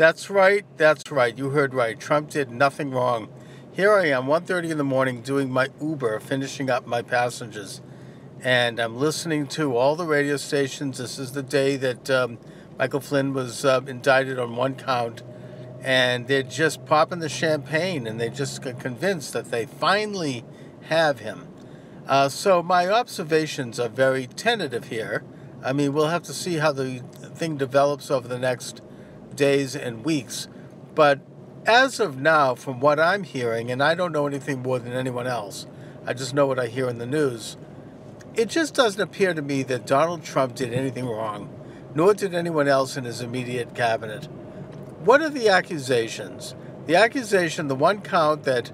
That's right. That's right. You heard right. Trump did nothing wrong. Here I am, 1:30 in the morning, doing my Uber, finishing up my passengers, and I'm listening to all the radio stations. This is the day that um, Michael Flynn was uh, indicted on one count, and they're just popping the champagne, and they just convinced that they finally have him. Uh, so my observations are very tentative here. I mean, we'll have to see how the thing develops over the next days and weeks. But as of now, from what I'm hearing, and I don't know anything more than anyone else, I just know what I hear in the news, it just doesn't appear to me that Donald Trump did anything wrong, nor did anyone else in his immediate cabinet. What are the accusations? The accusation, the one count that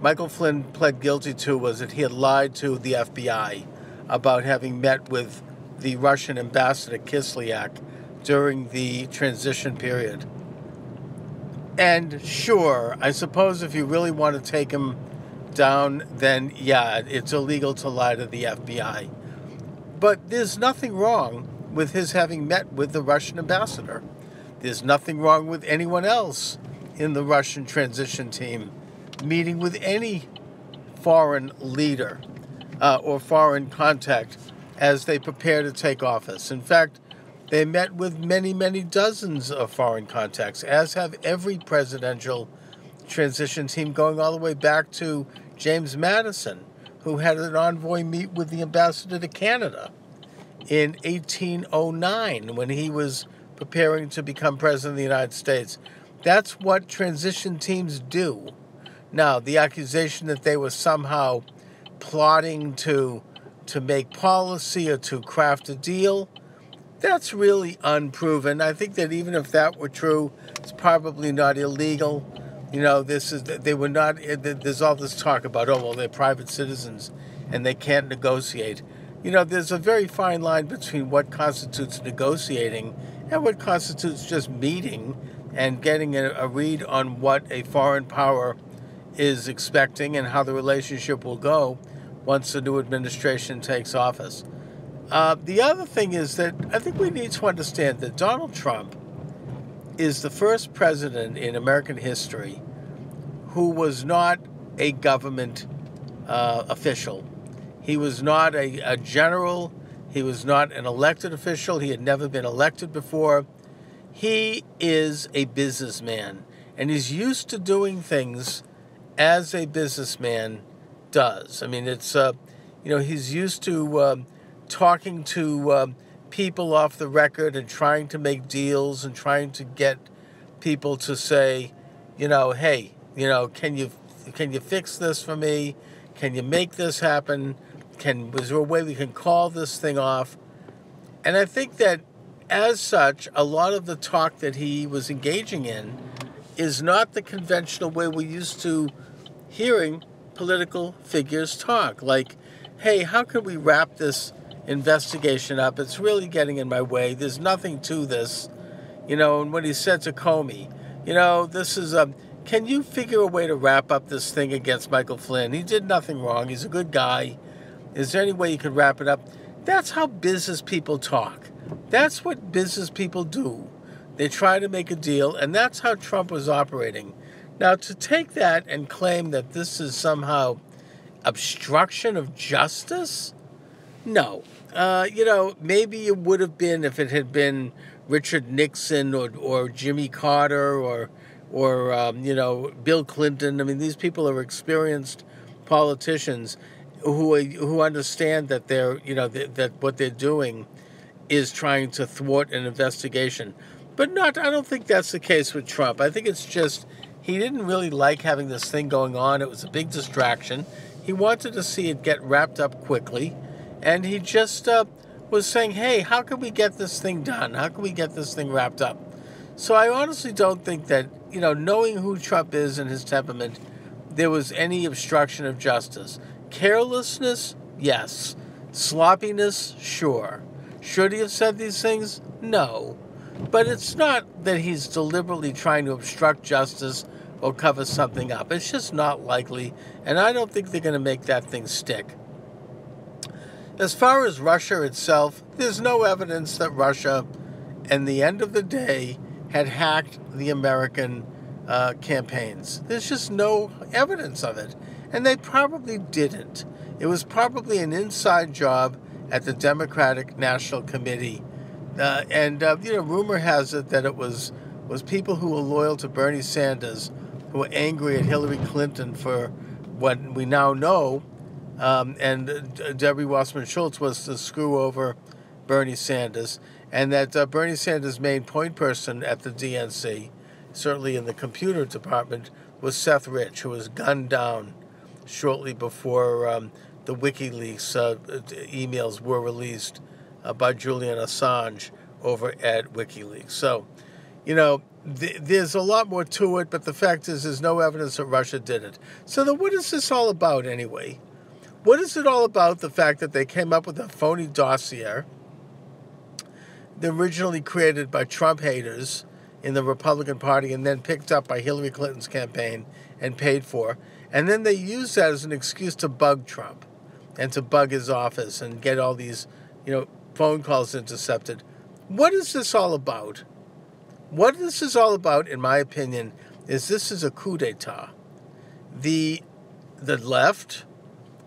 Michael Flynn pled guilty to was that he had lied to the FBI about having met with the Russian ambassador Kislyak during the transition period. And sure, I suppose if you really want to take him down, then yeah, it's illegal to lie to the FBI. But there's nothing wrong with his having met with the Russian ambassador. There's nothing wrong with anyone else in the Russian transition team meeting with any foreign leader uh, or foreign contact as they prepare to take office. In fact, they met with many, many dozens of foreign contacts, as have every presidential transition team going all the way back to James Madison, who had an envoy meet with the ambassador to Canada in 1809 when he was preparing to become president of the United States. That's what transition teams do. Now, the accusation that they were somehow plotting to to make policy or to craft a deal, that's really unproven. I think that even if that were true, it's probably not illegal. You know, this is they were not. Eh, there's all this talk about oh well, they're private citizens and they can't negotiate. You know, there's a very fine line between what constitutes negotiating and what constitutes just meeting and getting a, a read on what a foreign power is expecting and how the relationship will go once the new administration takes office. Uh, the other thing is that I think we need to understand that Donald Trump is the first president in American history who was not a government uh, official. He was not a, a general. He was not an elected official. He had never been elected before. He is a businessman, and he's used to doing things as a businessman does. I mean, it's, uh, you know, he's used to um, talking to um, people off the record and trying to make deals and trying to get people to say, you know, hey, you know, can you can you fix this for me? Can you make this happen? Can was there a way we can call this thing off? And I think that as such, a lot of the talk that he was engaging in is not the conventional way we're used to hearing political figures talk. Like, hey, how can we wrap this investigation up? It's really getting in my way. There's nothing to this. You know, and when he said to Comey, you know, this is a. Can you figure a way to wrap up this thing against Michael Flynn? He did nothing wrong. He's a good guy. Is there any way you could wrap it up? That's how business people talk. That's what business people do. They try to make a deal, and that's how Trump was operating. Now, to take that and claim that this is somehow obstruction of justice, no. Uh, you know, maybe it would have been if it had been Richard Nixon or, or Jimmy Carter or or um, you know Bill Clinton. I mean, these people are experienced politicians who who understand that they're you know that what they're doing is trying to thwart an investigation. But not. I don't think that's the case with Trump. I think it's just he didn't really like having this thing going on. It was a big distraction. He wanted to see it get wrapped up quickly, and he just uh, was saying, "Hey, how can we get this thing done? How can we get this thing wrapped up?" So I honestly don't think that you know, knowing who Trump is and his temperament, there was any obstruction of justice. Carelessness, yes. Sloppiness, sure. Should he have said these things? No. But it's not that he's deliberately trying to obstruct justice or cover something up. It's just not likely, and I don't think they're going to make that thing stick. As far as Russia itself, there's no evidence that Russia, in the end of the day, had hacked the American uh, campaigns. There's just no evidence of it. And they probably didn't. It was probably an inside job at the Democratic National Committee. Uh, and, uh, you know, rumor has it that it was, was people who were loyal to Bernie Sanders who were angry at Hillary Clinton for what we now know. Um, and uh, Debbie Wasserman Schultz was to screw over Bernie Sanders. And that uh, Bernie Sanders' main point person at the DNC, certainly in the computer department, was Seth Rich, who was gunned down shortly before um, the WikiLeaks uh, emails were released uh, by Julian Assange over at WikiLeaks. So, you know, th- there's a lot more to it, but the fact is, there's no evidence that Russia did it. So, then what is this all about anyway? What is it all about? The fact that they came up with a phony dossier, originally created by Trump haters in the Republican Party and then picked up by Hillary Clinton's campaign and paid for. And then they used that as an excuse to bug Trump and to bug his office and get all these, you know, phone calls intercepted. What is this all about? What this is all about, in my opinion, is this is a coup d'etat. The the left,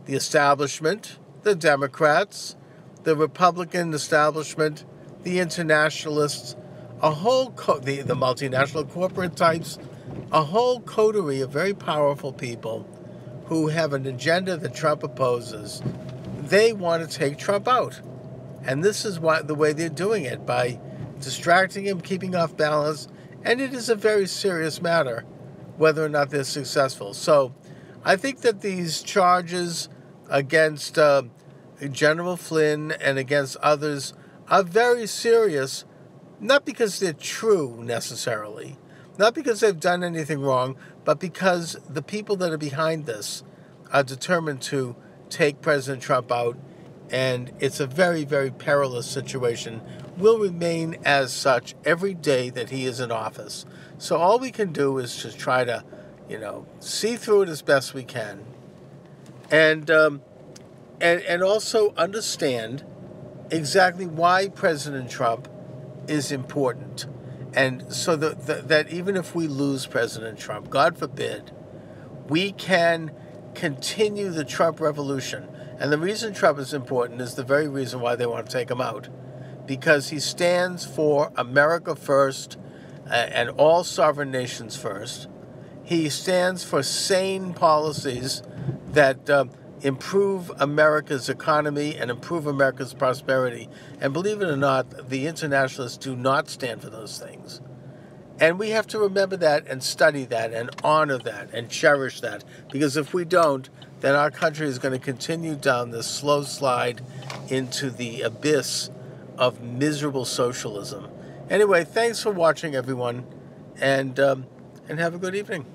the establishment, the Democrats, the Republican establishment, the internationalists, a whole co- the, the multinational corporate types, a whole coterie of very powerful people who have an agenda that Trump opposes. They want to take Trump out. And this is why the way they're doing it by distracting him, keeping off balance, and it is a very serious matter whether or not they're successful. So I think that these charges against uh, General Flynn and against others are very serious, not because they're true necessarily, not because they've done anything wrong, but because the people that are behind this are determined to take President Trump out, and it's a very, very perilous situation. Will remain as such every day that he is in office. So all we can do is to try to, you know, see through it as best we can, and um, and and also understand exactly why President Trump is important. And so that, that, even if we lose President Trump, God forbid, we can continue the Trump revolution. And the reason Trump is important is the very reason why they want to take him out. Because he stands for America first and all sovereign nations first. He stands for sane policies that uh, improve America's economy and improve America's prosperity. And believe it or not, the internationalists do not stand for those things. And we have to remember that and study that and honor that and cherish that. Because if we don't, then our country is going to continue down this slow slide into the abyss of miserable socialism. Anyway, thanks for watching, everyone, and, um, and have a good evening.